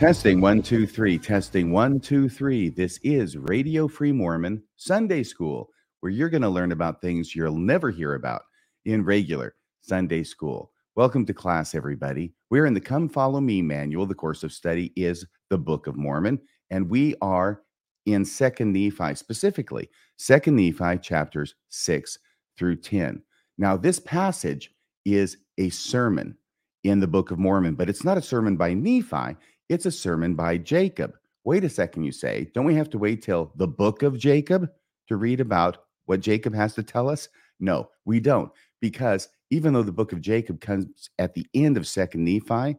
Testing one, two, three. Testing one, two, three. This is Radio Free Mormon Sunday School, where you're going to learn about things you'll never hear about in regular Sunday school. Welcome to class, everybody. We're in the Come Follow Me manual. The course of study is the Book of Mormon, and we are in Second Nephi, specifically Second Nephi chapters six through 10. Now, this passage is a sermon in the Book of Mormon, but it's not a sermon by Nephi. It's a sermon by Jacob. Wait a second, you say. Don't we have to wait till the book of Jacob to read about what Jacob has to tell us? No, we don't. Because even though the book of Jacob comes at the end of Second Nephi,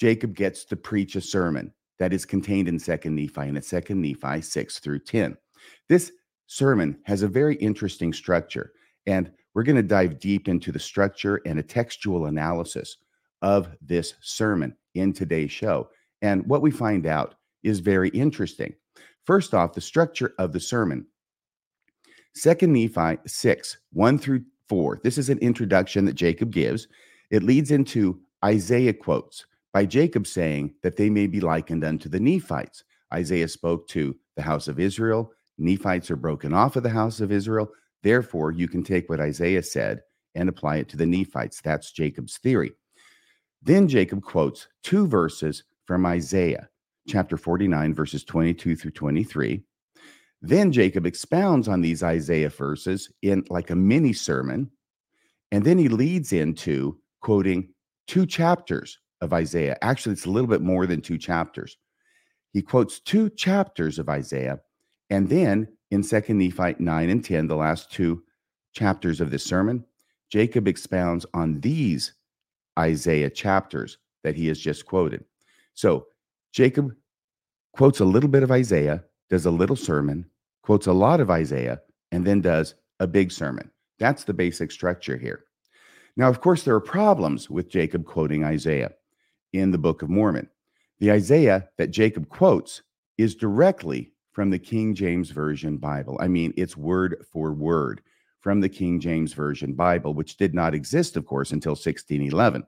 Jacob gets to preach a sermon that is contained in Second Nephi and it's Second Nephi 6 through 10. This sermon has a very interesting structure, and we're going to dive deep into the structure and a textual analysis of this sermon in today's show. And what we find out is very interesting. First off, the structure of the sermon. Second Nephi 6, 1 through 4. This is an introduction that Jacob gives. It leads into Isaiah quotes by Jacob saying that they may be likened unto the Nephites. Isaiah spoke to the house of Israel. Nephites are broken off of the house of Israel. Therefore, you can take what Isaiah said and apply it to the Nephites. That's Jacob's theory. Then Jacob quotes two verses from Isaiah chapter 49, verses 22 through 23. Then Jacob expounds on these Isaiah verses in like a mini sermon. And then he leads into quoting two chapters of Isaiah. Actually, it's a little bit more than two chapters. He quotes two chapters of Isaiah. And then in 2nd Nephi 9 and 10, the last two chapters of this sermon, Jacob expounds on these Isaiah chapters that he has just quoted. So Jacob quotes a little bit of Isaiah, does a little sermon, quotes a lot of Isaiah, and then does a big sermon. That's the basic structure here. Now, of course, there are problems with Jacob quoting Isaiah in the Book of Mormon. The Isaiah that Jacob quotes is directly from the King James Version Bible. I mean, it's word for word from the King James Version Bible, which did not exist, of course, until 1611.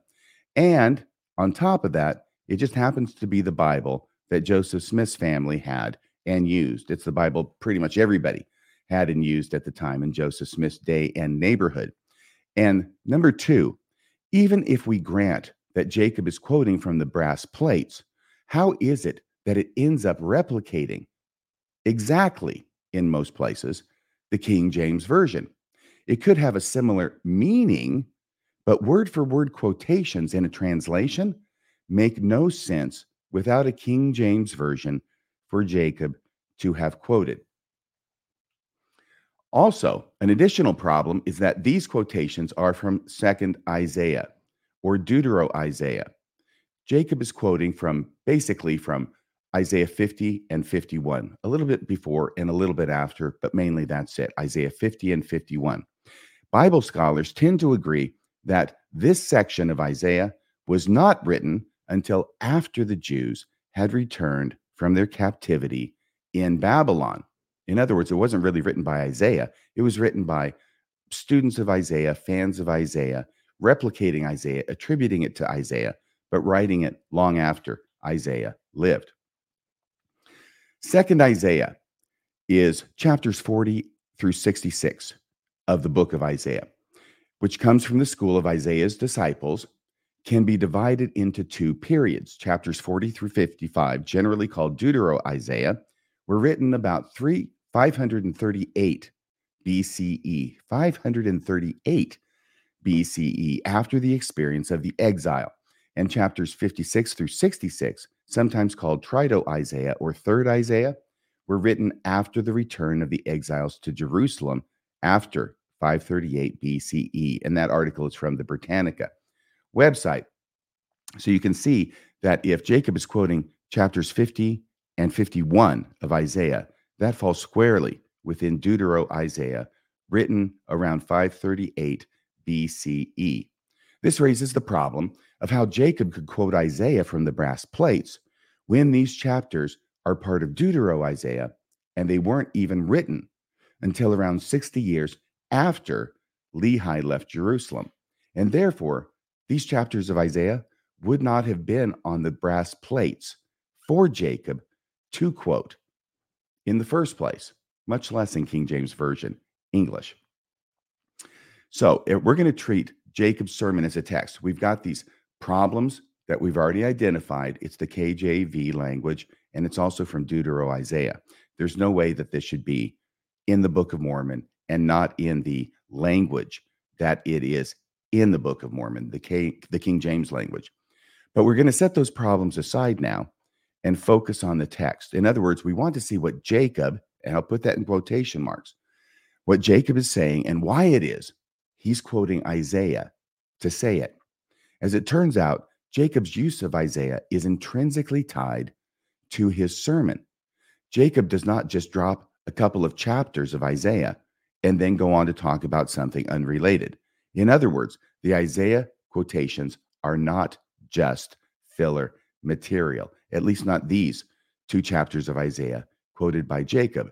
And on top of that, it just happens to be the Bible that Joseph Smith's family had and used. It's the Bible pretty much everybody had and used at the time in Joseph Smith's day and neighborhood. And number two, even if we grant that Jacob is quoting from the brass plates, how is it that it ends up replicating exactly in most places the King James Version? It could have a similar meaning, but word for word quotations in a translation make no sense without a King James version for Jacob to have quoted. Also, an additional problem is that these quotations are from 2nd Isaiah or Deutero Isaiah. Jacob is quoting from basically from Isaiah 50 and 51, a little bit before and a little bit after, but mainly that's it Isaiah 50 and 51. Bible scholars tend to agree that this section of Isaiah was not written until after the Jews had returned from their captivity in Babylon. In other words, it wasn't really written by Isaiah, it was written by students of Isaiah, fans of Isaiah, replicating Isaiah, attributing it to Isaiah, but writing it long after Isaiah lived. Second Isaiah is chapters 40 through 66 of the book of Isaiah, which comes from the school of Isaiah's disciples, can be divided into two periods. Chapters 40 through 55, generally called Deutero Isaiah, were written about 3 538 BCE, 538 BCE after the experience of the exile. And chapters 56 through 66, sometimes called Trito Isaiah or Third Isaiah, were written after the return of the exiles to Jerusalem after 538 BCE. And that article is from the Britannica website. So you can see that if Jacob is quoting chapters 50 and 51 of Isaiah, that falls squarely within Deutero Isaiah, written around 538 BCE. This raises the problem of how Jacob could quote Isaiah from the brass plates when these chapters are part of Deutero Isaiah and they weren't even written until around 60 years after Lehi left Jerusalem. And therefore, these chapters of Isaiah would not have been on the brass plates for Jacob to quote in the first place, much less in King James Version English. So eh, we're going to treat Jacob's sermon as a text. We've got these problems that we've already identified. It's the KJV language, and it's also from Deutero Isaiah. There's no way that this should be in the Book of Mormon and not in the language that it is in the Book of Mormon, the, K, the King James language. But we're going to set those problems aside now and focus on the text. In other words, we want to see what Jacob, and I'll put that in quotation marks, what Jacob is saying and why it is he's quoting Isaiah to say it. As it turns out, Jacob's use of Isaiah is intrinsically tied to his sermon. Jacob does not just drop a couple of chapters of Isaiah and then go on to talk about something unrelated. In other words, the Isaiah quotations are not just filler material, at least not these two chapters of Isaiah quoted by Jacob.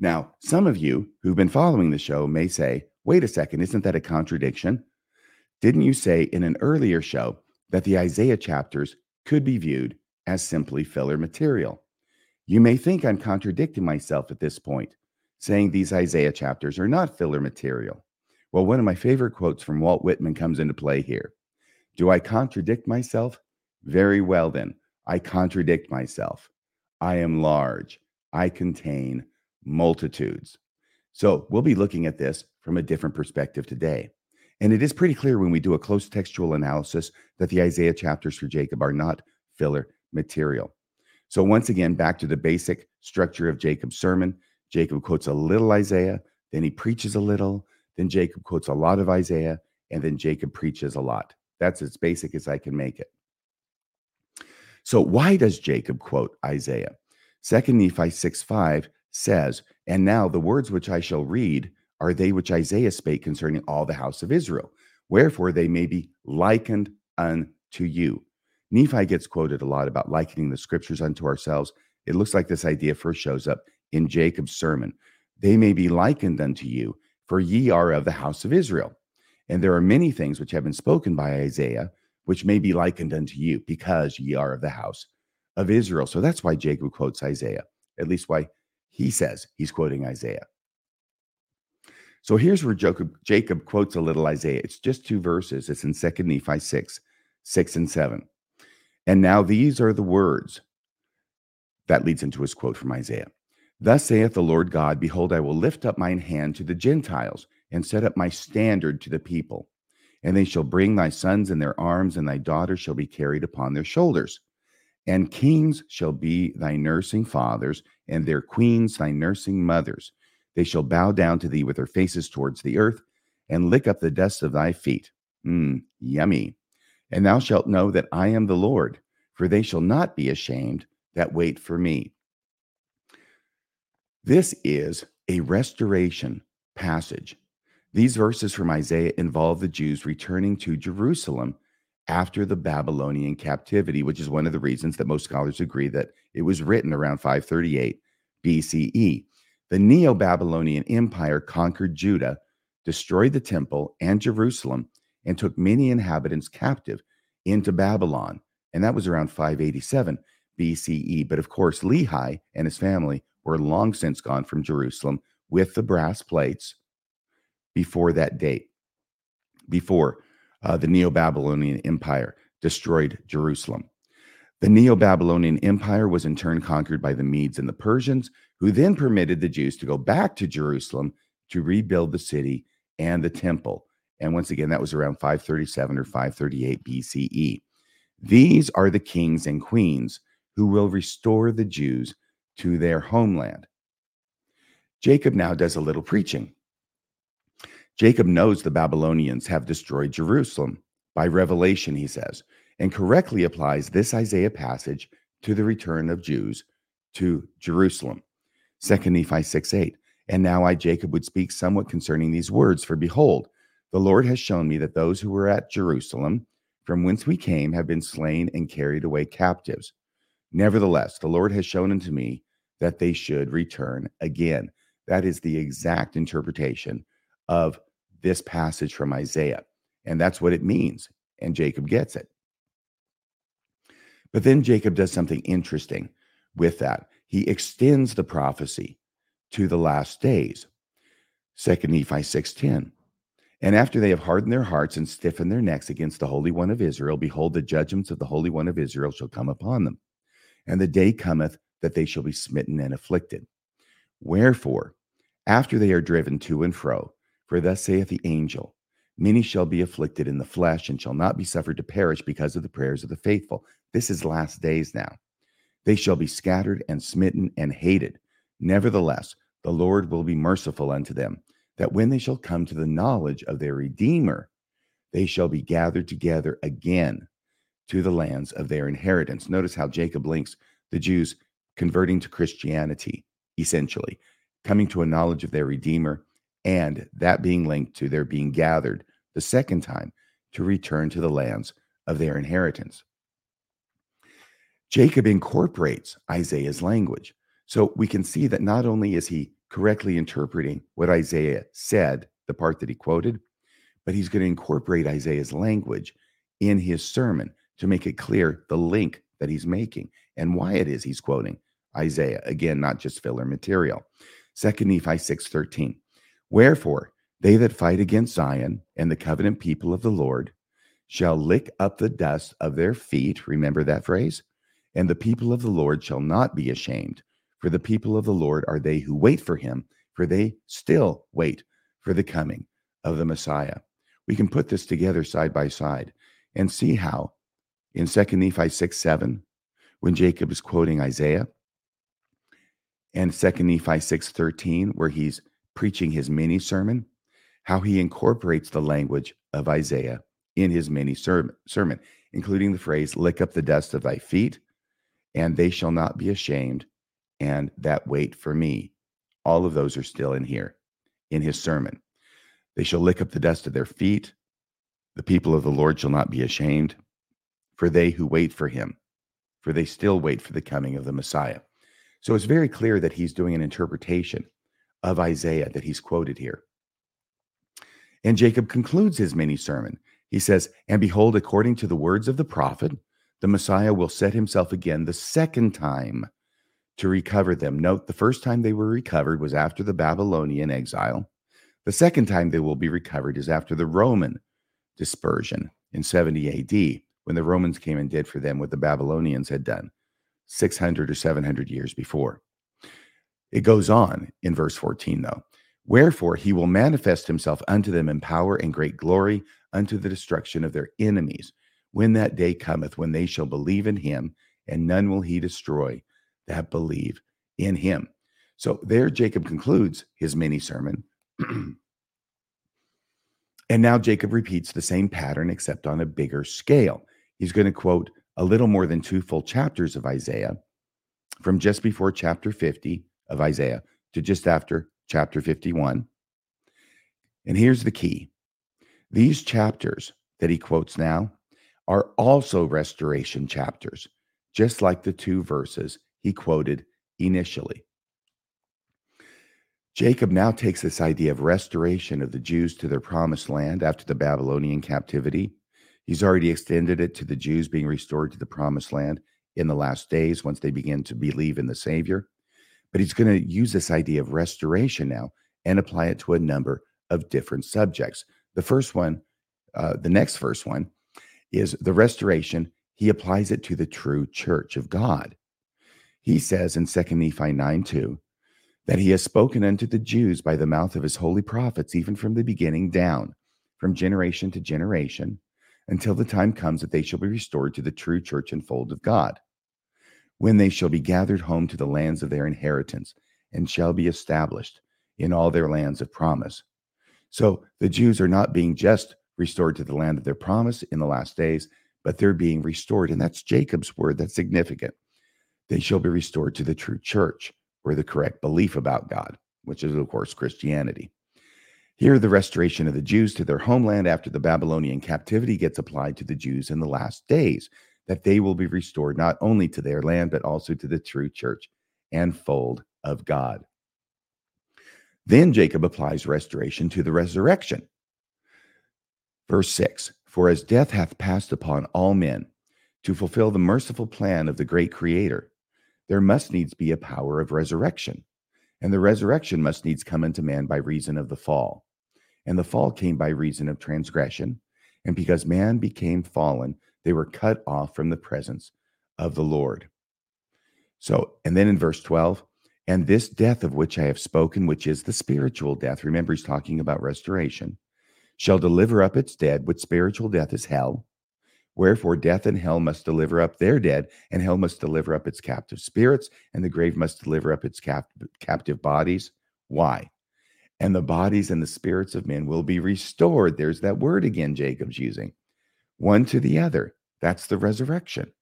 Now, some of you who've been following the show may say, wait a second, isn't that a contradiction? Didn't you say in an earlier show that the Isaiah chapters could be viewed as simply filler material? You may think I'm contradicting myself at this point, saying these Isaiah chapters are not filler material. Well, one of my favorite quotes from Walt Whitman comes into play here. Do I contradict myself? Very well, then. I contradict myself. I am large. I contain multitudes. So we'll be looking at this from a different perspective today. And it is pretty clear when we do a close textual analysis that the Isaiah chapters for Jacob are not filler material. So, once again, back to the basic structure of Jacob's sermon. Jacob quotes a little Isaiah, then he preaches a little, then Jacob quotes a lot of Isaiah, and then Jacob preaches a lot. That's as basic as I can make it. So, why does Jacob quote Isaiah? 2 Nephi 6 5 says, And now the words which I shall read are they which Isaiah spake concerning all the house of Israel. Wherefore they may be likened unto you. Nephi gets quoted a lot about likening the scriptures unto ourselves. It looks like this idea first shows up in Jacob's sermon. They may be likened unto you, for ye are of the house of Israel. And there are many things which have been spoken by Isaiah, which may be likened unto you, because ye are of the house of Israel. So that's why Jacob quotes Isaiah, at least why he says he's quoting Isaiah. So here's where Jacob, Jacob quotes a little Isaiah. It's just two verses. It's in 2 Nephi 6, 6 and 7. And now these are the words that leads into his quote from Isaiah. Thus saith the Lord God, Behold, I will lift up mine hand to the Gentiles and set up my standard to the people. And they shall bring thy sons in their arms, and thy daughters shall be carried upon their shoulders. And kings shall be thy nursing fathers, and their queens thy nursing mothers. They shall bow down to thee with their faces towards the earth, and lick up the dust of thy feet. Mm, yummy. And thou shalt know that I am the Lord, for they shall not be ashamed that wait for me. This is a restoration passage. These verses from Isaiah involve the Jews returning to Jerusalem after the Babylonian captivity, which is one of the reasons that most scholars agree that it was written around 538 BCE. The Neo Babylonian Empire conquered Judah, destroyed the temple and Jerusalem, and took many inhabitants captive into Babylon. And that was around 587 BCE. But of course, Lehi and his family were long since gone from Jerusalem with the brass plates before that date, before uh, the Neo Babylonian Empire destroyed Jerusalem. The Neo Babylonian Empire was in turn conquered by the Medes and the Persians, who then permitted the Jews to go back to Jerusalem to rebuild the city and the temple. And once again, that was around 537 or 538 BCE. These are the kings and queens who will restore the Jews to their homeland. Jacob now does a little preaching. Jacob knows the Babylonians have destroyed Jerusalem. By revelation, he says, and correctly applies this Isaiah passage to the return of Jews to Jerusalem. 2 Nephi 6 8. And now I, Jacob, would speak somewhat concerning these words. For behold, the Lord has shown me that those who were at Jerusalem, from whence we came, have been slain and carried away captives. Nevertheless, the Lord has shown unto me that they should return again. That is the exact interpretation of this passage from Isaiah. And that's what it means. and Jacob gets it. But then Jacob does something interesting with that. He extends the prophecy to the last days. Second Nephi 6:10. And after they have hardened their hearts and stiffened their necks against the Holy One of Israel, behold, the judgments of the Holy One of Israel shall come upon them. And the day cometh that they shall be smitten and afflicted. Wherefore, after they are driven to and fro, for thus saith the angel, many shall be afflicted in the flesh and shall not be suffered to perish because of the prayers of the faithful. This is last days now. They shall be scattered and smitten and hated. Nevertheless, the Lord will be merciful unto them, that when they shall come to the knowledge of their Redeemer, they shall be gathered together again to the lands of their inheritance. Notice how Jacob links the Jews converting to Christianity, essentially, coming to a knowledge of their Redeemer, and that being linked to their being gathered the second time to return to the lands of their inheritance. Jacob incorporates Isaiah's language. So we can see that not only is he correctly interpreting what Isaiah said, the part that he quoted, but he's going to incorporate Isaiah's language in his sermon to make it clear the link that he's making and why it is he's quoting Isaiah. Again, not just filler material. Second Nephi 6:13. Wherefore, they that fight against Zion and the covenant people of the Lord shall lick up the dust of their feet. Remember that phrase? And the people of the Lord shall not be ashamed, for the people of the Lord are they who wait for him, for they still wait for the coming of the Messiah. We can put this together side by side and see how in 2 Nephi 6 7, when Jacob is quoting Isaiah, and 2 Nephi 6:13, where he's preaching his mini sermon, how he incorporates the language of Isaiah in his mini sermon, including the phrase, lick up the dust of thy feet, and they shall not be ashamed, and that wait for me. All of those are still in here in his sermon. They shall lick up the dust of their feet. The people of the Lord shall not be ashamed, for they who wait for him, for they still wait for the coming of the Messiah. So it's very clear that he's doing an interpretation of Isaiah that he's quoted here. And Jacob concludes his mini sermon. He says, And behold, according to the words of the prophet, the Messiah will set himself again the second time to recover them. Note the first time they were recovered was after the Babylonian exile. The second time they will be recovered is after the Roman dispersion in 70 AD when the Romans came and did for them what the Babylonians had done 600 or 700 years before. It goes on in verse 14, though. Wherefore he will manifest himself unto them in power and great glory unto the destruction of their enemies. When that day cometh, when they shall believe in him, and none will he destroy that believe in him. So there, Jacob concludes his mini sermon. and now Jacob repeats the same pattern, except on a bigger scale. He's going to quote a little more than two full chapters of Isaiah from just before chapter 50 of Isaiah to just after chapter 51. And here's the key these chapters that he quotes now are also restoration chapters, just like the two verses he quoted initially. Jacob now takes this idea of restoration of the Jews to their promised land after the Babylonian captivity He's already extended it to the Jews being restored to the promised land in the last days once they begin to believe in the Savior. But he's going to use this idea of restoration now and apply it to a number of different subjects. The first one, uh, the next first one, is the restoration. He applies it to the true church of God. He says in 2 Nephi 9 2 that he has spoken unto the Jews by the mouth of his holy prophets, even from the beginning down, from generation to generation until the time comes that they shall be restored to the true church and fold of God, when they shall be gathered home to the lands of their inheritance and shall be established in all their lands of promise. So the Jews are not being just restored to the land of their promise in the last days, but they're being restored. And that's Jacob's word. That's significant. They shall be restored to the true church or the correct belief about God, which is, of course, Christianity. Here, the restoration of the Jews to their homeland after the Babylonian captivity gets applied to the Jews in the last days, that they will be restored not only to their land, but also to the true church and fold of God. Then Jacob applies restoration to the resurrection. Verse 6 For as death hath passed upon all men, to fulfill the merciful plan of the great Creator, there must needs be a power of resurrection. And the resurrection must needs come into man by reason of the fall. And the fall came by reason of transgression. And because man became fallen, they were cut off from the presence of the Lord. So, and then in verse 12, and this death of which I have spoken, which is the spiritual death, remember he's talking about restoration, shall deliver up its dead, which spiritual death is hell. Wherefore, death and hell must deliver up their dead, and hell must deliver up its captive spirits, and the grave must deliver up its cap- captive bodies. Why? And the bodies and the spirits of men will be restored. There's that word again, Jacob's using one to the other. That's the resurrection.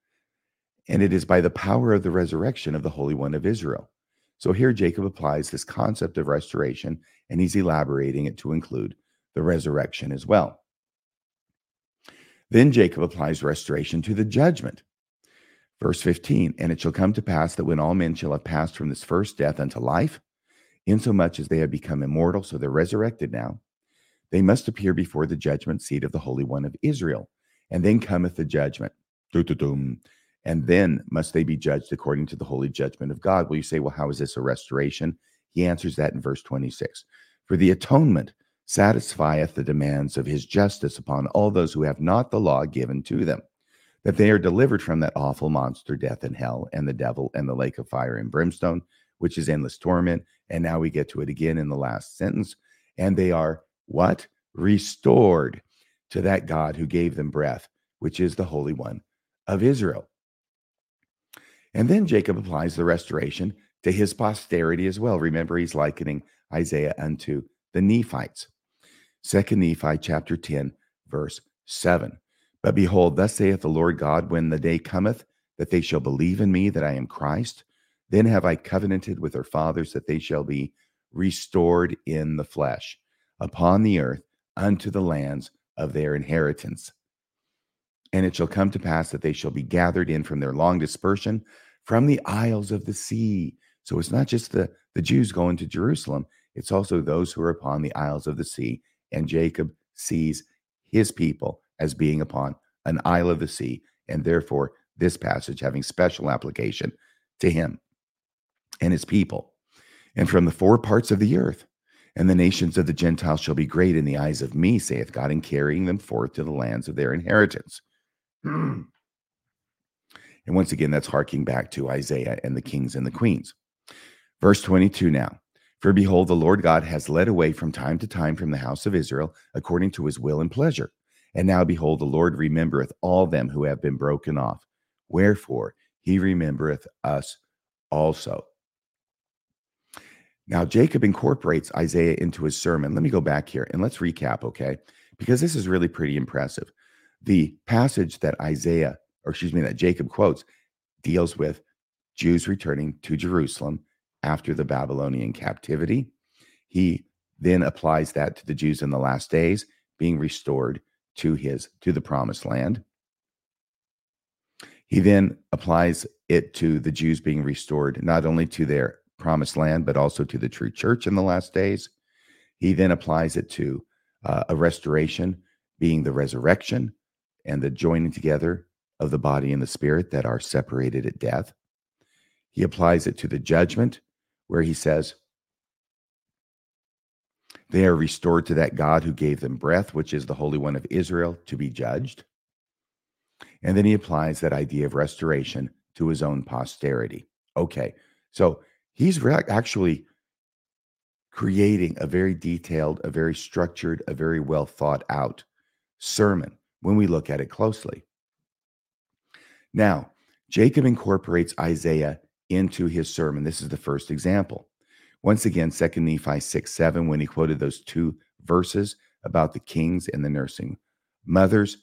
And it is by the power of the resurrection of the Holy One of Israel. So here Jacob applies this concept of restoration, and he's elaborating it to include the resurrection as well. Then Jacob applies restoration to the judgment. Verse 15 And it shall come to pass that when all men shall have passed from this first death unto life, insomuch as they have become immortal, so they're resurrected now, they must appear before the judgment seat of the Holy One of Israel. And then cometh the judgment. And then must they be judged according to the holy judgment of God. Well, you say, well, how is this a restoration? He answers that in verse 26. For the atonement satisfieth the demands of his justice upon all those who have not the law given to them, that they are delivered from that awful monster, death and hell, and the devil, and the lake of fire and brimstone, which is endless torment. And now we get to it again in the last sentence. And they are what? Restored to that God who gave them breath, which is the Holy One of Israel. And then Jacob applies the restoration to his posterity as well. Remember, he's likening Isaiah unto the Nephites. Second Nephi chapter 10, verse 7. But behold, thus saith the Lord God, when the day cometh that they shall believe in me that I am Christ, then have I covenanted with their fathers that they shall be restored in the flesh upon the earth unto the lands of their inheritance. And it shall come to pass that they shall be gathered in from their long dispersion from the isles of the sea. So it's not just the, the Jews going to Jerusalem, it's also those who are upon the isles of the sea and Jacob sees his people as being upon an isle of the sea, and therefore this passage having special application to him and his people. And from the four parts of the earth, and the nations of the Gentiles shall be great in the eyes of me, saith God, in carrying them forth to the lands of their inheritance. and once again, that's harking back to Isaiah and the kings and the queens. Verse 22 now. For behold, the Lord God has led away from time to time from the house of Israel according to his will and pleasure. And now behold, the Lord remembereth all them who have been broken off. Wherefore he remembereth us also. Now, Jacob incorporates Isaiah into his sermon. Let me go back here and let's recap, okay? Because this is really pretty impressive. The passage that Isaiah, or excuse me, that Jacob quotes deals with Jews returning to Jerusalem after the Babylonian captivity. He then applies that to the Jews in the last days being restored to his to the promised land. He then applies it to the Jews being restored not only to their promised land but also to the true church in the last days. He then applies it to uh, a restoration being the resurrection and the joining together of the body and the spirit that are separated at death. He applies it to the judgment where he says, They are restored to that God who gave them breath, which is the Holy One of Israel, to be judged. And then he applies that idea of restoration to his own posterity. Okay, so he's re- actually creating a very detailed, a very structured, a very well thought out sermon when we look at it closely. Now, Jacob incorporates Isaiah into his sermon. This is the first example. Once again, 2 Nephi 6 7, when he quoted those two verses about the kings and the nursing mothers.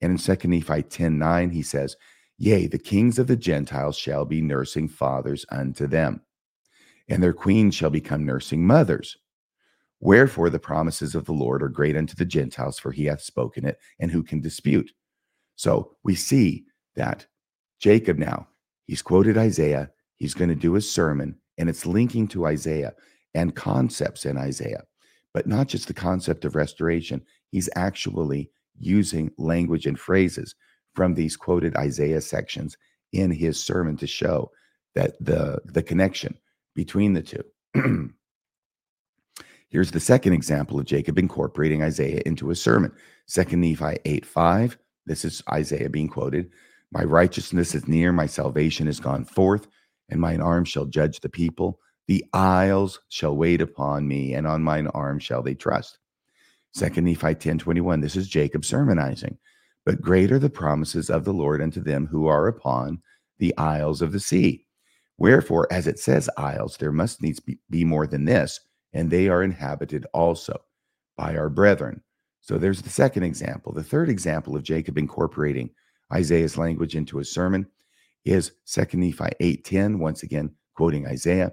And in 2 Nephi 10 9, he says, Yea, the kings of the Gentiles shall be nursing fathers unto them, and their queens shall become nursing mothers. Wherefore the promises of the Lord are great unto the Gentiles, for he hath spoken it, and who can dispute? So we see that Jacob now, he's quoted Isaiah, He's going to do a sermon, and it's linking to Isaiah and concepts in Isaiah, but not just the concept of restoration. He's actually using language and phrases from these quoted Isaiah sections in his sermon to show that the, the connection between the two. Here's the second example of Jacob incorporating Isaiah into a sermon. Second Nephi 8 5. This is Isaiah being quoted. My righteousness is near, my salvation is gone forth, and mine arm shall judge the people. The isles shall wait upon me, and on mine arm shall they trust. Second Nephi 10 21. This is Jacob sermonizing. But great are the promises of the Lord unto them who are upon the isles of the sea. Wherefore, as it says isles, there must needs be, be more than this, and they are inhabited also by our brethren. So there's the second example. The third example of Jacob incorporating Isaiah's language into his sermon is 2 Nephi 8:10, once again quoting Isaiah.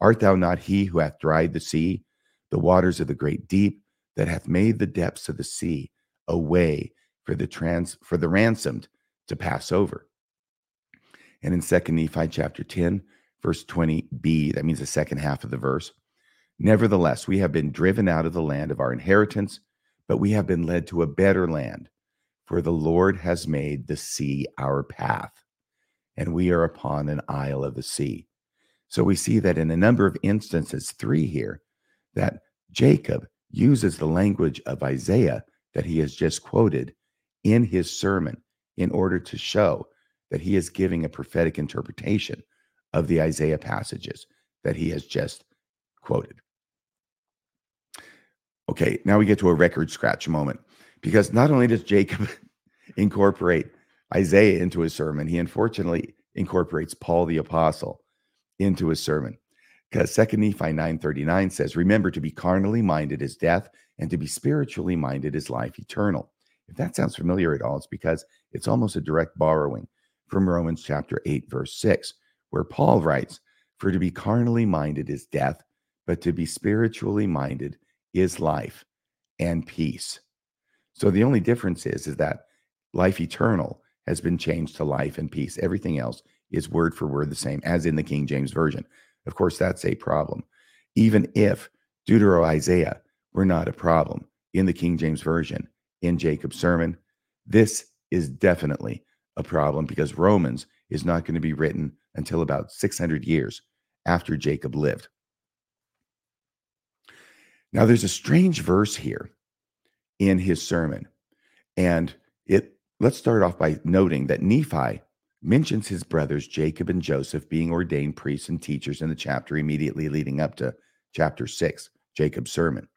Art thou not he who hath dried the sea, the waters of the great deep, that hath made the depths of the sea a way for the trans for the ransomed to pass over. And in 2 Nephi chapter 10, verse 20b, that means the second half of the verse. Nevertheless, we have been driven out of the land of our inheritance, but we have been led to a better land, for the Lord has made the sea our path, and we are upon an isle of the sea. So we see that in a number of instances, three here, that Jacob uses the language of Isaiah that he has just quoted in his sermon in order to show that he is giving a prophetic interpretation of the Isaiah passages that he has just quoted. Okay, now we get to a record scratch moment because not only does Jacob incorporate Isaiah into his sermon, he unfortunately incorporates Paul the apostle into his sermon. Because 2 Nephi 9:39 says, "Remember to be carnally minded is death, and to be spiritually minded is life eternal." If that sounds familiar at all, it's because it's almost a direct borrowing from Romans chapter 8, verse 6, where Paul writes, For to be carnally minded is death, but to be spiritually minded is life and peace. So the only difference is, is that life eternal has been changed to life and peace. Everything else is word for word the same as in the King James Version. Of course, that's a problem. Even if Deutero Isaiah were not a problem in the King James Version, in Jacob's sermon. This is definitely a problem because Romans is not going to be written until about 600 years after Jacob lived. Now, there's a strange verse here in his sermon. And it let's start off by noting that Nephi mentions his brothers Jacob and Joseph being ordained priests and teachers in the chapter immediately leading up to chapter 6, Jacob's sermon.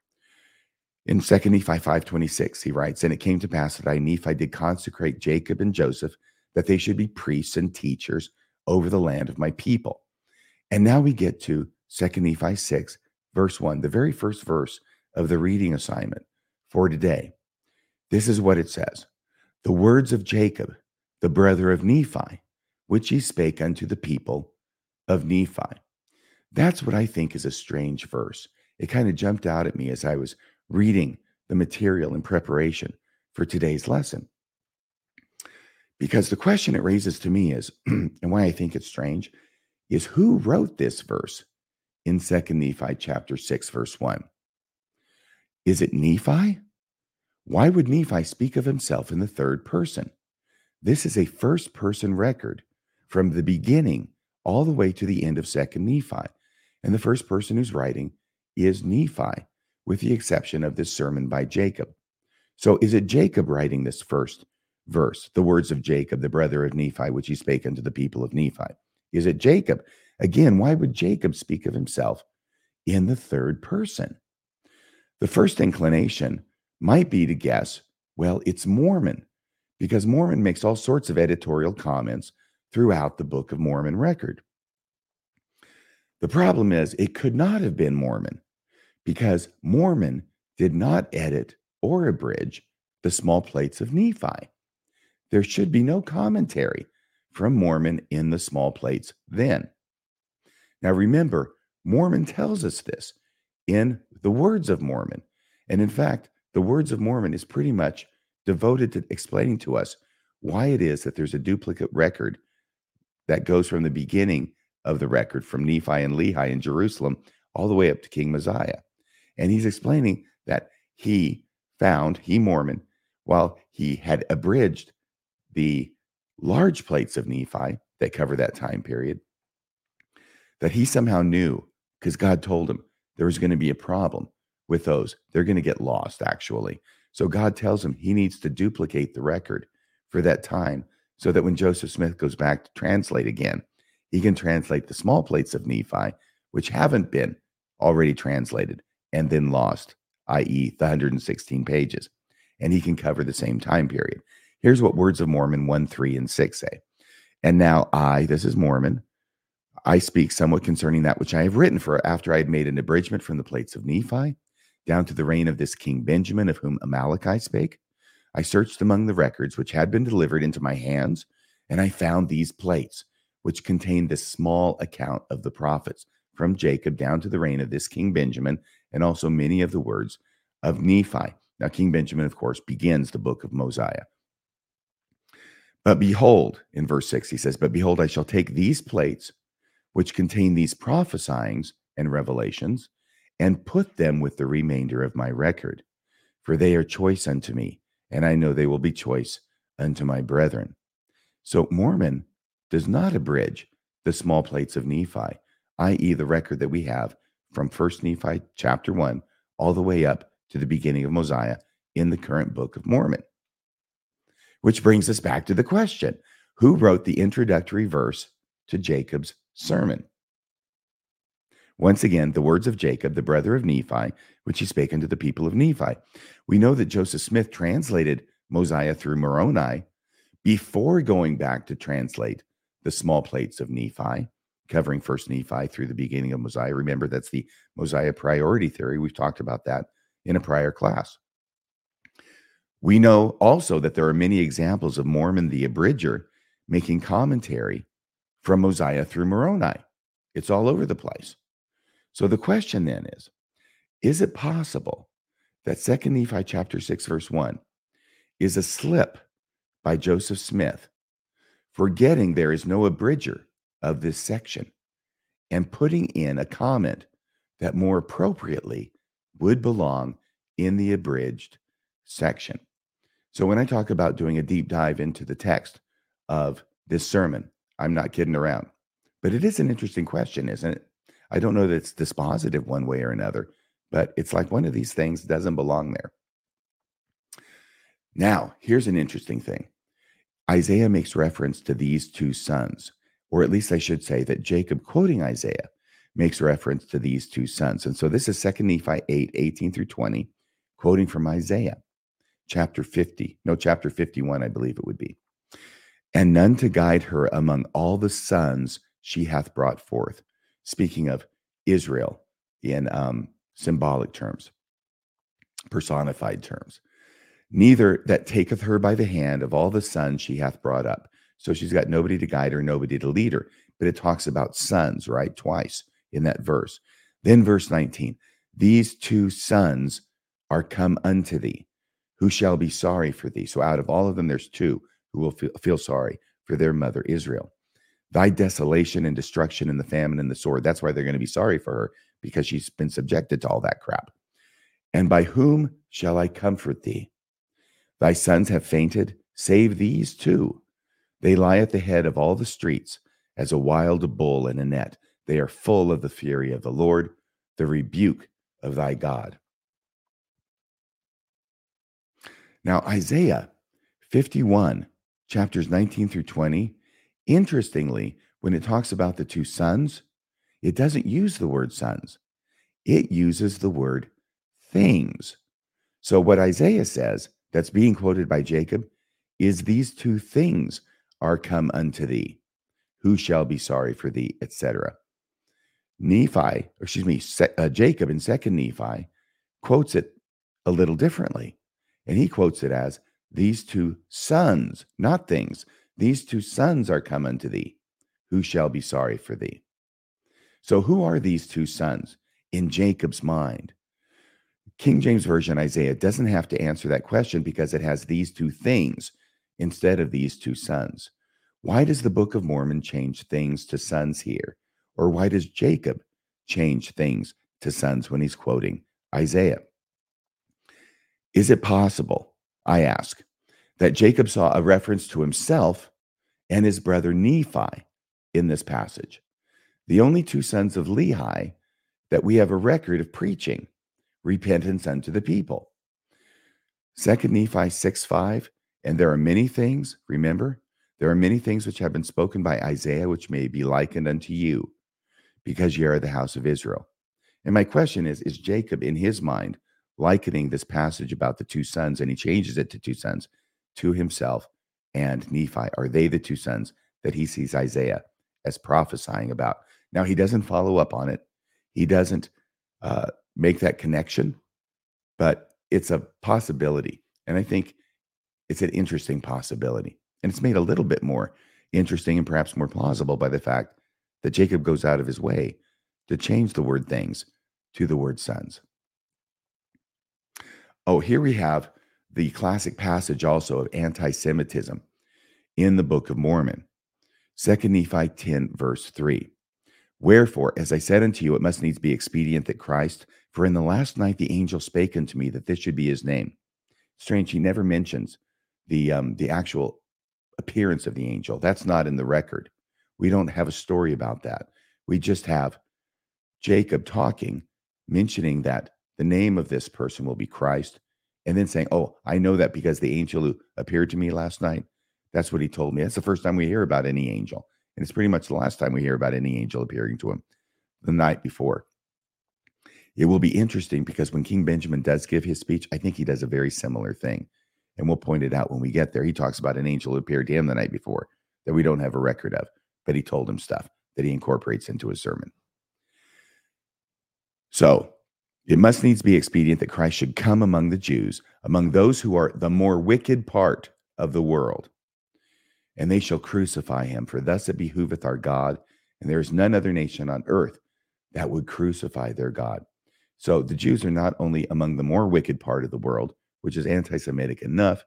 In 2 Nephi 5.26, he writes, And it came to pass that I, Nephi, did consecrate Jacob and Joseph, that they should be priests and teachers over the land of my people. And now we get to 2 Nephi 6, verse 1, the very first verse of the reading assignment for today. This is what it says The words of Jacob, the brother of Nephi, which he spake unto the people of Nephi. That's what I think is a strange verse. It kind of jumped out at me as I was reading the material in preparation for today's lesson. Because the question it raises to me is, and why I think it's strange, is who wrote this verse in 2 Nephi chapter 6, verse 1? Is it Nephi? Why would Nephi speak of himself in the third person? This is a first person record from the beginning all the way to the end of 2 Nephi. And the first person who's writing is Nephi with the exception of this sermon by Jacob. So is it Jacob writing this first verse, the words of Jacob, the brother of Nephi, which he spake unto the people of Nephi? Is it Jacob? Again, why would Jacob speak of himself in the third person? The first inclination might be to guess, well, it's Mormon, because Mormon makes all sorts of editorial comments throughout the Book of Mormon record. The problem is, it could not have been Mormon because Mormon did not edit or abridge the small plates of Nephi. There should be no commentary from Mormon in the small plates then. Now remember, Mormon tells us this in the words of Mormon. And in fact, the words of Mormon is pretty much devoted to explaining to us why it is that there's a duplicate record that goes from the beginning of the record from Nephi and Lehi in Jerusalem all the way up to King Mosiah. And he's explaining that he found, he Mormon, while he had abridged the large plates of Nephi that cover that time period, that he somehow knew because God told him there was going to be a problem with those. They're going to get lost, actually. So God tells him he needs to duplicate the record for that time so that when Joseph Smith goes back to translate again, he can translate the small plates of Nephi, which haven't been already translated and then lost, i.e., the 116 pages. And he can cover the same time period. Here's what Words of Mormon 1, 3, and 6 say. And now I, this is Mormon, I speak somewhat concerning that which I have written, for after I had made an abridgment from the plates of Nephi down to the reign of this king Benjamin, of whom Amaleki spake, I searched among the records which had been delivered into my hands, and I found these plates, which contain this small account of the prophets from Jacob down to the reign of this king Benjamin, and also many of the words of Nephi. Now, King Benjamin, of course, begins the book of Mosiah. But behold, in verse 6, he says, But behold, I shall take these plates which contain these prophesyings and revelations, and put them with the remainder of my record. For they are choice unto me, and I know they will be choice unto my brethren. So Mormon does not abridge the small plates of Nephi, i.e., the record that we have from First Nephi chapter 1 all the way up to the beginning of Mosiah in the current Book of Mormon. Which brings us back to the question who wrote the introductory verse to Jacob's sermon. Once again, the words of Jacob, the brother of Nephi, which he spake unto the people of Nephi. We know that Joseph Smith translated Mosiah through Moroni before going back to translate the small plates of Nephi, covering first Nephi through the beginning of Mosiah. Remember, that's the Mosiah priority theory. We've talked about that in a prior class. We know also that there are many examples of Mormon the Abridger making commentary from Mosiah through Moroni. It's all over the place. So the question then is Is it possible that 2 Nephi chapter 6, verse 1 is a slip by Joseph Smith, forgetting there is no abridger of this section and putting in a comment that more appropriately would belong in the abridged section? So when I talk about doing a deep dive into the text of this sermon, I'm not kidding around. But it is an interesting question, isn't it? I don't know that it's dispositive one way or another, but it's like one of these things doesn't belong there. Now, here's an interesting thing Isaiah makes reference to these two sons, or at least I should say that Jacob, quoting Isaiah, makes reference to these two sons. And so this is 2 Nephi 8, 18 through 20, quoting from Isaiah, chapter 50, no, chapter 51, I believe it would be and none to guide her among all the sons she hath brought forth. Speaking of Israel in um, symbolic terms, personified terms. Neither that taketh her by the hand of all the sons she hath brought up. So she's got nobody to guide her, nobody to lead her. But it talks about sons, right? Twice in that verse. Then verse 19 These two sons are come unto thee, who shall be sorry for thee. So out of all of them, there's two who will feel, sorry for their mother Israel. Thy desolation and destruction and the famine and the sword. That's why they're going to be sorry for her because she's been subjected to all that crap. And by whom shall I comfort thee? Thy sons have fainted, save these two. They lie at the head of all the streets as a wild bull in a net. They are full of the fury of the Lord, the rebuke of thy God. Now, Isaiah 51 chapters 19 through 20, interestingly, when it talks about the two sons, it doesn't use the word sons, it uses the word things. So, what Isaiah says that's being quoted by Jacob is these two things are come unto thee. Who shall be sorry for thee, etc. Nephi, excuse me, uh, Jacob in Second Nephi quotes it a little differently, and he quotes it as these two sons, not things, these two sons are come unto thee. Who shall be sorry for thee? So, who are these two sons in Jacob's mind? King James Version Isaiah doesn't have to answer that question because it has these two things instead of these two sons. Why does the Book of Mormon change things to sons here? Or why does Jacob change things to sons when he's quoting Isaiah? Is it possible I ask that Jacob saw a reference to himself and his brother Nephi in this passage. The only two sons of Lehi that we have a record of preaching repentance unto the people. Second Nephi 6 5, and there are many things, remember, there are many things which have been spoken by Isaiah, which may be likened unto you, because ye are the house of Israel. And my question is Is Jacob in his mind likening this passage about the two sons, and he changes it to two sons, to himself and Nephi? Are they the two sons that he sees Isaiah as prophesying about? Now, he doesn't follow up on it, he doesn't uh, make that connection, but it's a possibility. And I think it's an interesting possibility. And it's made a little bit more interesting and perhaps more plausible by the fact that Jacob goes out of his way to change the word things to the word sons. Oh, here we have the classic passage also of anti Semitism in the Book of Mormon, 2 Nephi 10, verse 3. Wherefore, as I said unto you, it must needs be expedient that Christ, for in the last night the angel spake unto me that this should be his name. Strange, he never mentions the um, the actual appearance of the angel. That's not in the record. We don't have a story about that. We just have Jacob talking, mentioning that the name of this person will be Christ, and then saying, Oh, I know that because the angel who appeared to me last night, that's what he told me. That's the first time we hear about any angel. And it's pretty much the last time we hear about any angel appearing to him the night before. It will be interesting because when King Benjamin does give his speech, I think he does a very similar thing. And we'll point it out when we get there. He talks about an angel who appeared to him the night before that we don't have a record of, but he told him stuff that he incorporates into his sermon. So it must needs be expedient that Christ should come among the Jews, among those who are the more wicked part of the world. And they shall crucify him, for thus it behooveth our God, and there is none other nation on earth that would crucify their God. So the Jews are not only among the more wicked part of the world, which is anti Semitic enough,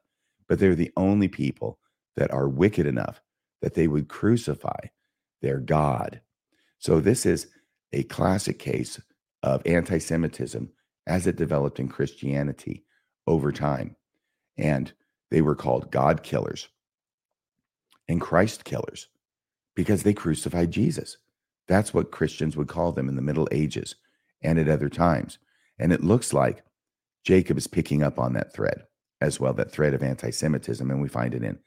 but they're the only people that are wicked enough that they would crucify their God. So this is a classic case of anti Semitism as it developed in Christianity over time. And they were called God killers and Christ killers because they crucified Jesus. That's what Christians would call them in the Middle Ages and at other times. And it looks like Jacob is picking up on that thread as well, that thread of anti Semitism. And we find it in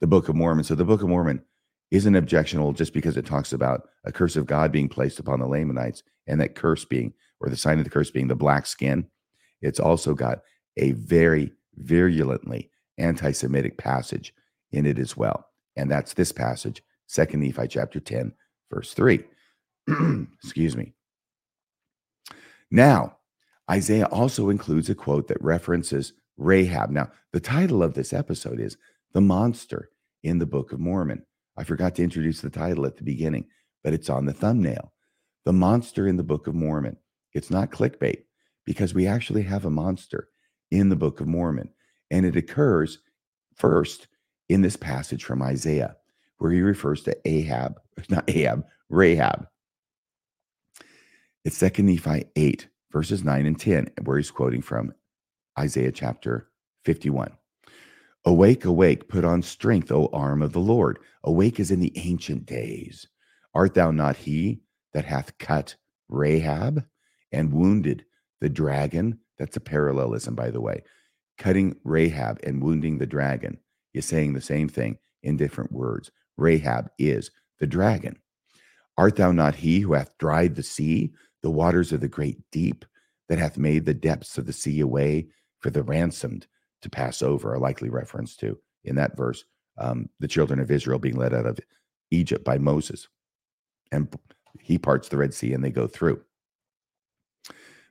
the Book of Mormon. So the Book of Mormon isn't objectionable just because it talks about a curse of God being placed upon the Lamanites and that curse being, or the sign of the curse being the black skin. It's also got a very virulently anti Semitic passage in it as well. And that's this passage, Second Nephi chapter 10, verse 3. Excuse me. Now, Isaiah also includes a quote that references Rahab. Now, the title of this episode is The Monster in the Book of Mormon. I forgot to introduce the title at the beginning, but it's on the thumbnail. The Monster in the Book of Mormon. It's not clickbait because we actually have a monster in the Book of Mormon. And it occurs first in this passage from Isaiah, where he refers to Ahab, not Ahab, Rahab. It's 2 Nephi 8, verses 9 and 10, where he's quoting from Isaiah chapter 51. Awake, awake, put on strength, O arm of the Lord. Awake as in the ancient days. Art thou not he that hath cut Rahab and wounded the dragon? That's a parallelism, by the way. Cutting Rahab and wounding the dragon is saying the same thing in different words. Rahab is the dragon. Art thou not he who hath dried the sea, the waters of the great deep, that hath made the depths of the sea a way for the ransomed to pass over? A likely reference to, in that verse, um, the children of Israel being led out of Egypt by Moses. And he parts the Red Sea and they go through.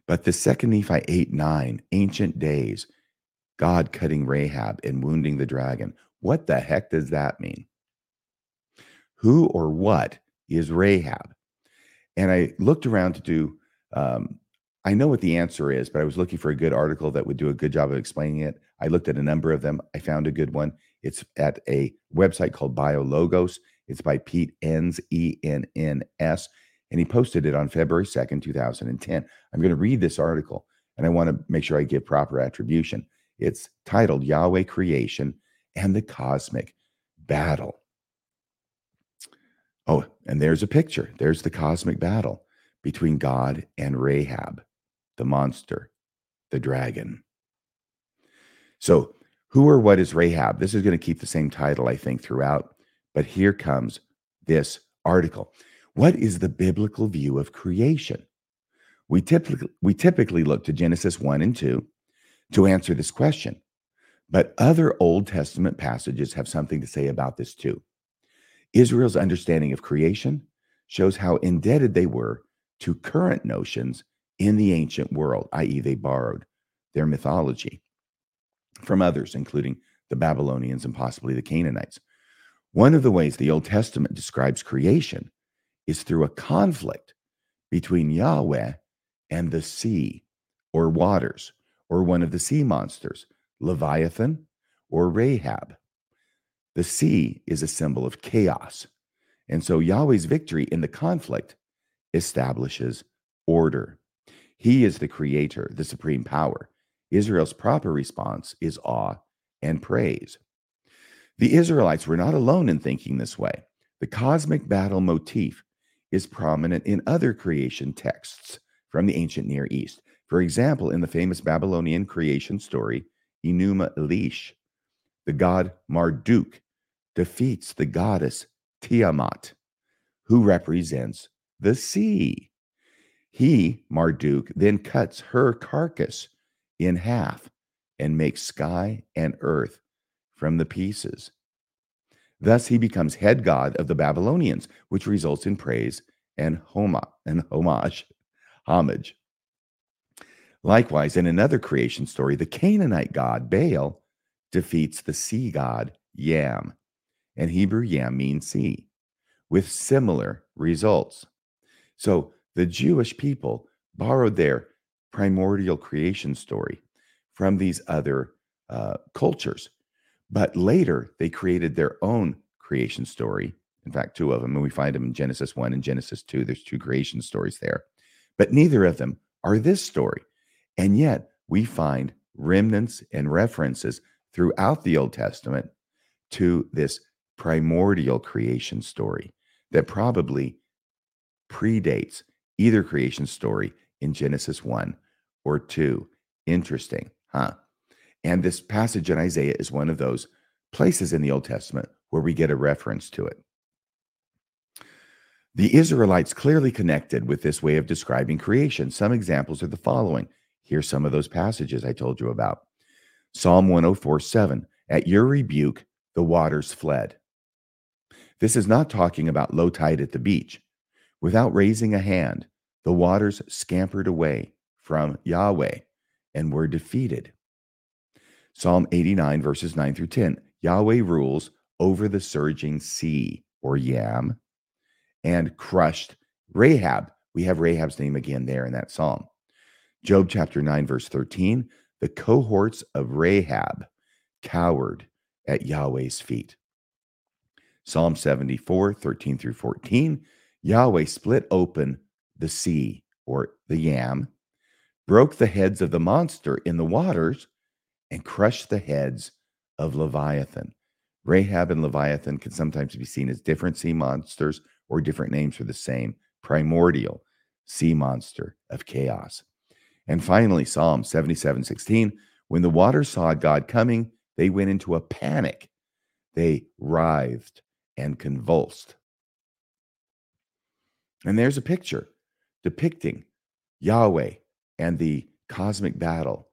But the second Nephi 8 9, ancient days, God cutting Rahab and wounding the dragon. What the heck does that mean? Who or what is Rahab? And I looked around to do, um, I know what the answer is, but I was looking for a good article that would do a good job of explaining it. I looked at a number of them. I found a good one. It's at a website called BioLogos. It's by Pete Enns, E N N S, and he posted it on February 2nd, 2010. I'm going to read this article and I want to make sure I give proper attribution. It's titled Yahweh Creation and the cosmic battle. Oh, and there's a picture. There's the cosmic battle between God and Rahab, the monster, the dragon. So, who or what is Rahab? This is going to keep the same title, I think, throughout. But here comes this article. What is the biblical view of creation? We typically, we typically look to Genesis 1 and 2 to answer this question. But other Old Testament passages have something to say about this too. Israel's understanding of creation shows how indebted they were to current notions in the ancient world, i.e., they borrowed their mythology from others, including the Babylonians and possibly the Canaanites. One of the ways the Old Testament describes creation is through a conflict between Yahweh and the sea or waters or one of the sea monsters, Leviathan or Rahab. The sea is a symbol of chaos. And so Yahweh's victory in the conflict establishes order. He is the creator, the supreme power. Israel's proper response is awe and praise. The Israelites were not alone in thinking this way. The cosmic battle motif is prominent in other creation texts from the ancient Near East. For example, in the famous Babylonian creation story, Enuma Elish, the god Marduk defeats the goddess Tiamat, who represents the sea. He, Marduk, then cuts her carcass in half and makes sky and earth from the pieces. Thus, he becomes head god of the Babylonians, which results in praise and homa and homage, homage. Likewise, in another creation story, the Canaanite god Baal defeats the sea god Yam, and Hebrew Yam means sea, with similar results. So the Jewish people borrowed their primordial creation story from these other uh, cultures. But later, they created their own creation story. In fact, two of them, and we find them in Genesis 1 and Genesis 2. There's two creation stories there. But neither of them are this story. And yet, we find remnants and references throughout the Old Testament to this primordial creation story that probably predates either creation story in Genesis 1 or 2. Interesting, huh? And this passage in Isaiah is one of those places in the Old Testament where we get a reference to it. The Israelites clearly connected with this way of describing creation. Some examples are the following. Here's some of those passages I told you about Psalm 104 7. At your rebuke, the waters fled. This is not talking about low tide at the beach. Without raising a hand, the waters scampered away from Yahweh and were defeated. Psalm 89, verses 9 through 10 Yahweh rules over the surging sea, or Yam, and crushed Rahab. We have Rahab's name again there in that psalm. Job chapter 9, verse 13 the cohorts of Rahab cowered at Yahweh's feet. Psalm 74, 13 through 14 Yahweh split open the sea, or the Yam, broke the heads of the monster in the waters, and crushed the heads of Leviathan. Rahab and Leviathan can sometimes be seen as different sea monsters or different names for the same primordial sea monster of chaos. And finally, Psalm 77 16, when the waters saw God coming, they went into a panic. They writhed and convulsed. And there's a picture depicting Yahweh and the cosmic battle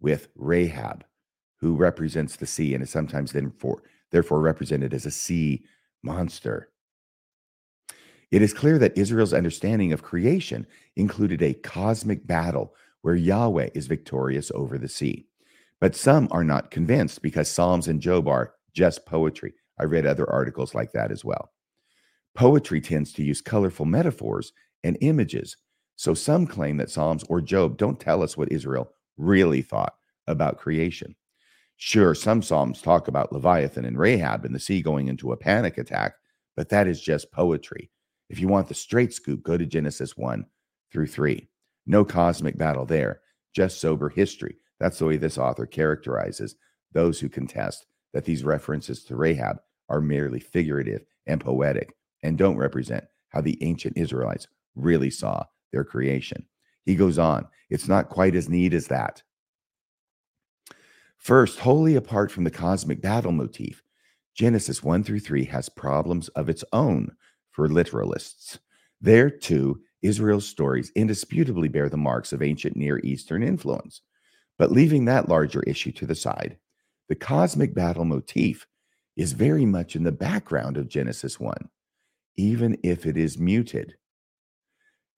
with Rahab, who represents the sea and is sometimes then for, therefore represented as a sea monster. It is clear that Israel's understanding of creation included a cosmic battle where Yahweh is victorious over the sea. But some are not convinced because Psalms and Job are just poetry. I read other articles like that as well. Poetry tends to use colorful metaphors and images. So some claim that Psalms or Job don't tell us what Israel really thought about creation. Sure, some Psalms talk about Leviathan and Rahab and the sea going into a panic attack, but that is just poetry. If you want the straight scoop, go to Genesis 1 through 3. No cosmic battle there, just sober history. That's the way this author characterizes those who contest that these references to Rahab are merely figurative and poetic and don't represent how the ancient Israelites really saw their creation. He goes on, it's not quite as neat as that. First, wholly apart from the cosmic battle motif, Genesis 1 through 3 has problems of its own for literalists. There, too, Israel's stories indisputably bear the marks of ancient Near Eastern influence. But leaving that larger issue to the side, the cosmic battle motif is very much in the background of Genesis 1, even if it is muted.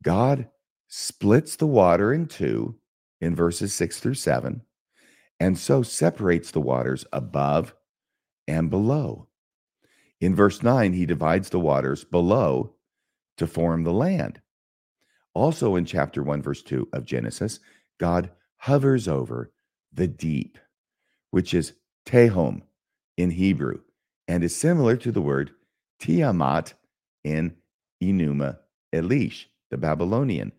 God splits the water in two in verses 6 through 7, and so separates the waters above and below. In verse 9, he divides the waters below to form the land. Also in chapter 1, verse 2 of Genesis, God hovers over the deep, which is tehom in Hebrew, and is similar to the word Tiamat in Enuma Elish, the Babylonian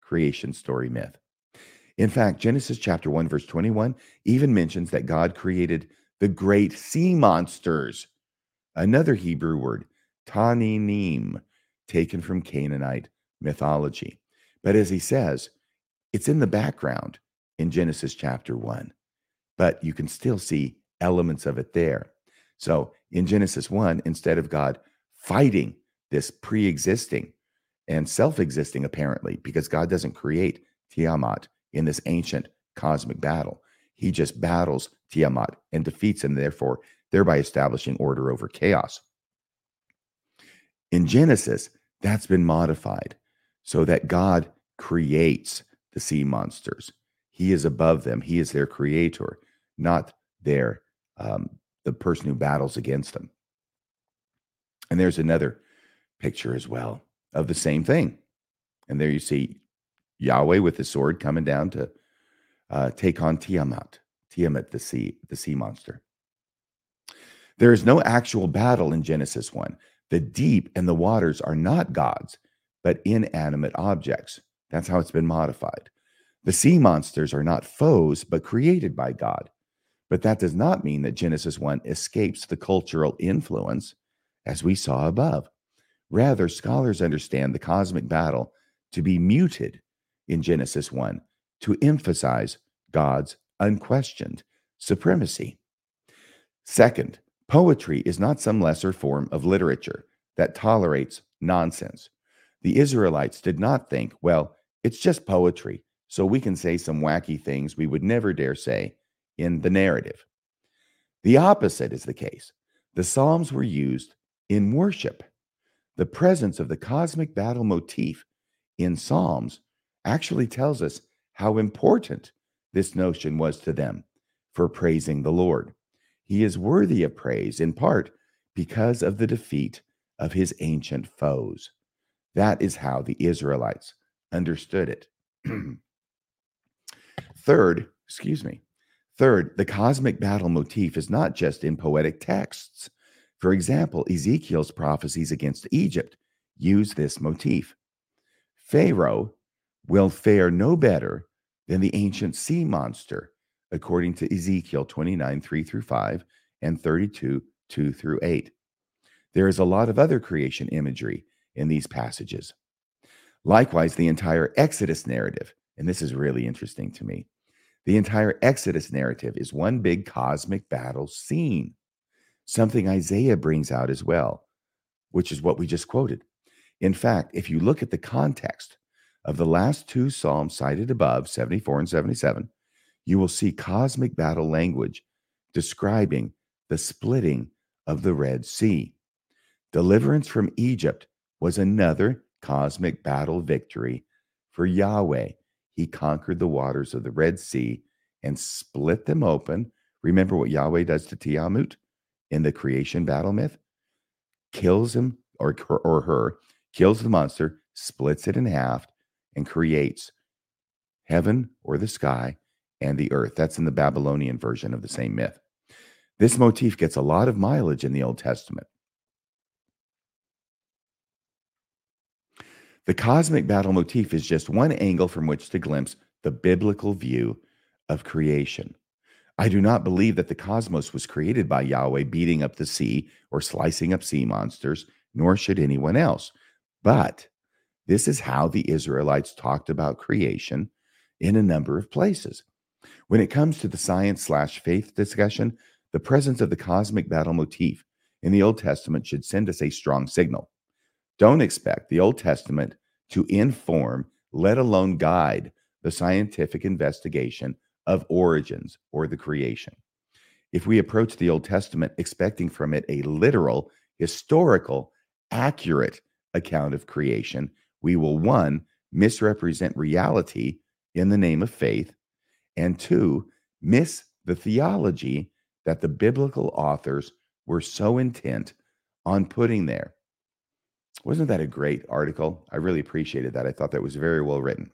creation story myth. In fact, Genesis chapter 1, verse 21 even mentions that God created the great sea monsters, another Hebrew word, taninim, taken from Canaanite mythology. But as he says, it's in the background in Genesis chapter 1, but you can still see elements of it there. So in Genesis 1, instead of God fighting this pre existing and self existing, apparently, because God doesn't create Tiamat in this ancient cosmic battle, he just battles Tiamat and defeats him, therefore, thereby establishing order over chaos. In Genesis, that's been modified so that God creates the sea monsters. He is above them. He is their creator, not their um, the person who battles against them. And there's another picture as well of the same thing. And there you see Yahweh with the sword coming down to uh, take on Tiamat, Tiamat the sea, the sea monster. There is no actual battle in Genesis 1. The deep and the waters are not gods, but inanimate objects. That's how it's been modified. The sea monsters are not foes, but created by God. But that does not mean that Genesis 1 escapes the cultural influence, as we saw above. Rather, scholars understand the cosmic battle to be muted in Genesis 1 to emphasize God's unquestioned supremacy. Second, poetry is not some lesser form of literature that tolerates nonsense. The Israelites did not think, well, it's just poetry, so we can say some wacky things we would never dare say in the narrative. The opposite is the case. The Psalms were used in worship. The presence of the cosmic battle motif in Psalms actually tells us how important this notion was to them for praising the Lord. He is worthy of praise in part because of the defeat of his ancient foes. That is how the Israelites understood it. Third, excuse me. Third, the cosmic battle motif is not just in poetic texts. For example, Ezekiel's prophecies against Egypt use this motif. Pharaoh will fare no better than the ancient sea monster, according to Ezekiel 29, 3 through 5, and 32, 2 through 8. There is a lot of other creation imagery in these passages. Likewise, the entire Exodus narrative, and this is really interesting to me, the entire Exodus narrative is one big cosmic battle scene, something Isaiah brings out as well, which is what we just quoted. In fact, if you look at the context of the last two Psalms cited above, 74 and 77, you will see cosmic battle language describing the splitting of the Red Sea. Deliverance from Egypt was another cosmic battle victory for Yahweh. He conquered the waters of the Red Sea and split them open. Remember what Yahweh does to Tiamat in the creation battle myth? Kills him or, or her, kills the monster, splits it in half, and creates heaven or the sky and the earth. That's in the Babylonian version of the same myth. This motif gets a lot of mileage in the Old Testament. The cosmic battle motif is just one angle from which to glimpse the biblical view of creation. I do not believe that the cosmos was created by Yahweh beating up the sea or slicing up sea monsters, nor should anyone else. But this is how the Israelites talked about creation in a number of places. When it comes to the science slash faith discussion, the presence of the cosmic battle motif in the Old Testament should send us a strong signal. Don't expect the Old Testament to inform, let alone guide, the scientific investigation of origins or the creation. If we approach the Old Testament expecting from it a literal, historical, accurate account of creation, we will one, misrepresent reality in the name of faith, and two, miss the theology that the biblical authors were so intent on putting there. Wasn't that a great article? I really appreciated that. I thought that was very well written.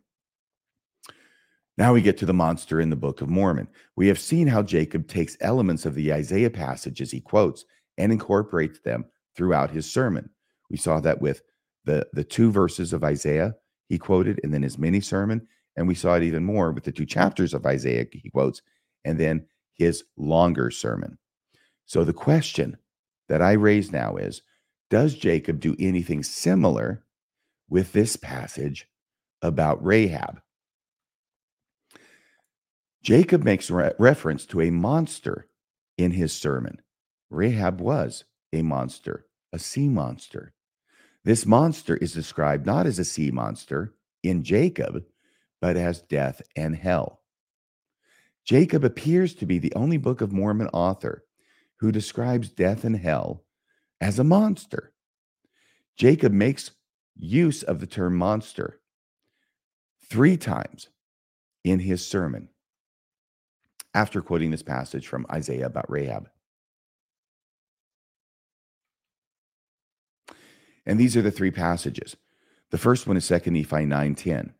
Now we get to the monster in the Book of Mormon. We have seen how Jacob takes elements of the Isaiah passages he quotes and incorporates them throughout his sermon. We saw that with the, the two verses of Isaiah he quoted and then his mini sermon. And we saw it even more with the two chapters of Isaiah he quotes and then his longer sermon. So the question that I raise now is Does Jacob do anything similar with this passage about Rahab? Jacob makes re- reference to a monster in his sermon. Rahab was a monster, a sea monster. This monster is described not as a sea monster in Jacob, but as death and hell. Jacob appears to be the only Book of Mormon author who describes death and hell as a monster. Jacob makes use of the term monster three times in his sermon after quoting this passage from Isaiah about Rahab. And these are the three passages. The first one is 2 Nephi 9:10,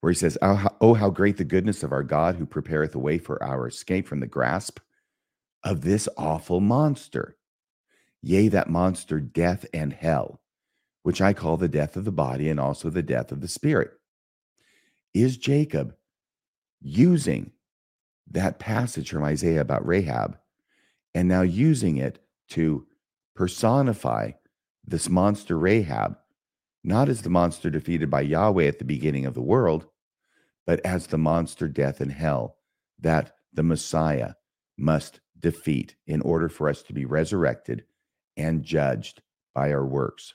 where he says, oh how, oh, how great the goodness of our God who prepareth a way for our escape from the grasp of this awful monster. Yea, that monster, death and hell, which I call the death of the body and also the death of the spirit. Is Jacob using that passage from Isaiah about Rahab and now using it to personify this monster Rahab, not as the monster defeated by Yahweh at the beginning of the world, but as the monster death and hell that the Messiah must defeat in order for us to be resurrected and judged by our works.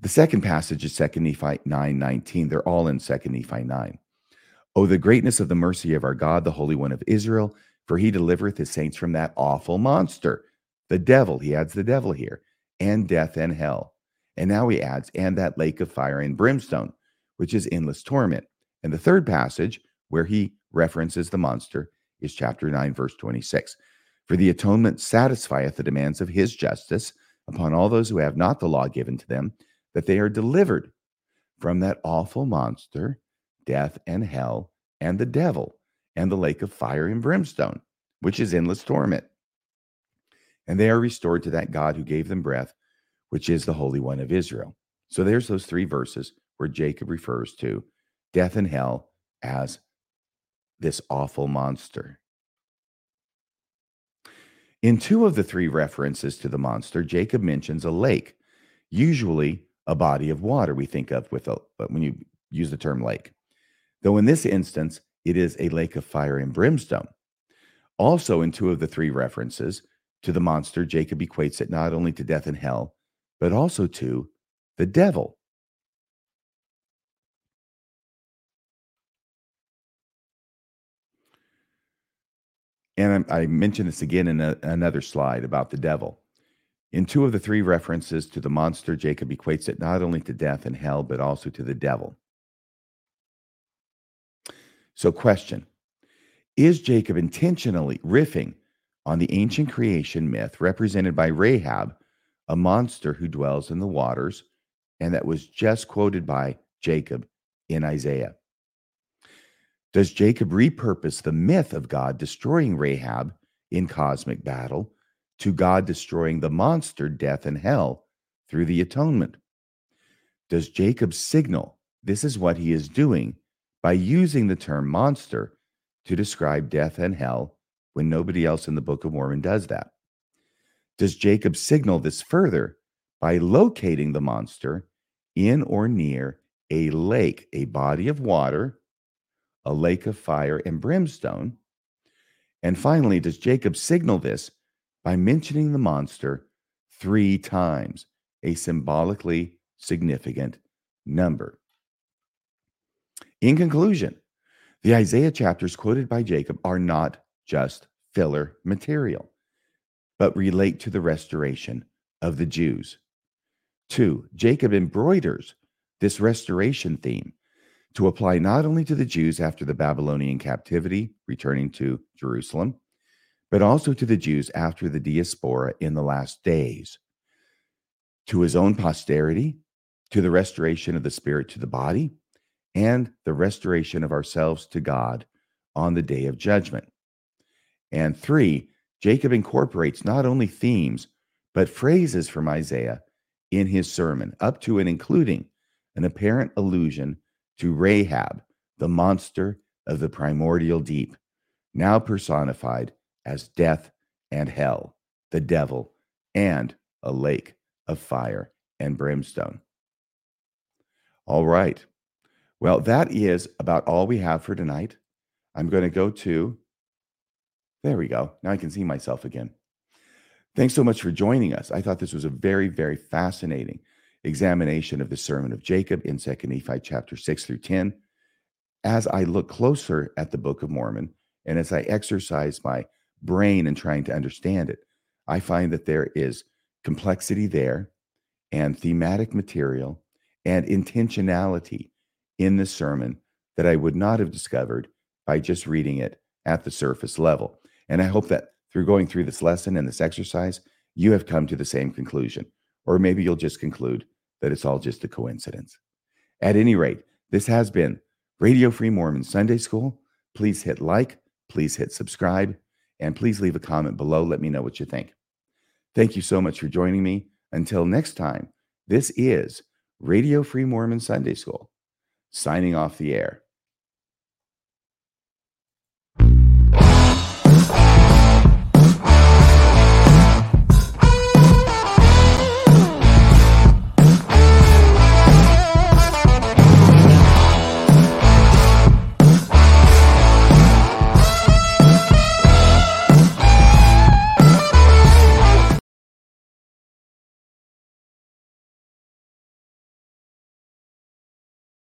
The second passage is 2 Nephi 9 19. They're all in 2 Nephi 9. Oh, the greatness of the mercy of our God, the Holy One of Israel, for he delivereth his saints from that awful monster, the devil. He adds the devil here, and death and hell. And now he adds, and that lake of fire and brimstone, which is endless torment. And the third passage, where he references the monster, is chapter 9, verse 26. For the atonement satisfieth the demands of his justice upon all those who have not the law given to them, that they are delivered from that awful monster death and hell and the devil and the lake of fire and brimstone, which is endless torment. And they are restored to that God who gave them breath, which is the Holy One of Israel. So there's those three verses where Jacob refers to death and hell as this awful monster. In two of the three references to the monster, Jacob mentions a lake, usually a body of water we think of with a when you use the term lake though in this instance, it is a lake of fire and brimstone. Also, in two of the three references to the monster, Jacob equates it not only to death and hell, but also to the devil. And I, mentioned this again in a, another slide about the devil. In two of the three references to the monster, Jacob equates it not only to death and hell, but also to the devil. So, question Is Jacob intentionally riffing on the ancient creation myth represented by Rahab, a monster who dwells in the waters, and that was just quoted by Jacob in Isaiah? Does Jacob repurpose the myth of God destroying Rahab in cosmic battle to God destroying the monster, death, and hell through the atonement? Does Jacob signal this is what he is doing by using the term monster to describe death and hell when nobody else in the Book of Mormon does that? Does Jacob signal this further by locating the monster in or near a lake, a body of water, a lake of fire and brimstone? And finally, does Jacob signal this by mentioning the monster three times, a symbolically significant number? In conclusion, the Isaiah chapters quoted by Jacob are not just filler material, but relate to the restoration of the Jews. Two, Jacob embroiders this restoration theme to apply not only to the Jews after the Babylonian captivity, returning to Jerusalem, but also to the Jews after the diaspora in the last days, to his own posterity, to the restoration of the spirit to the body, and the restoration of ourselves to God on the day of judgment. And three, Jacob incorporates not only themes, but phrases from Isaiah in his sermon, up to and including an apparent allusion to Rahab, the monster of the primordial deep, now personified as death and hell, the devil, and a lake of fire and brimstone. All right. Well, that is about all we have for tonight. I'm going to go to, there we go. Now I can see myself again. Thanks so much for joining us. I thought this was a very, very fascinating examination of the Sermon of Jacob in 2 Nephi chapter 6 through 10. As I look closer at the Book of Mormon and as I exercise my brain in trying to understand it, I find that there is complexity there and thematic material and intentionality in the sermon that I would not have discovered by just reading it at the surface level. And I hope that through going through this lesson and this exercise, you have come to the same conclusion. Or maybe you'll just conclude that it's all just a coincidence. At any rate, this has been Radio Free Mormon Sunday School. Please hit like, please hit subscribe, and please leave a comment below. Let me know what you think. Thank you so much for joining me. Until next time, this is Radio Free Mormon Sunday School signing off the air.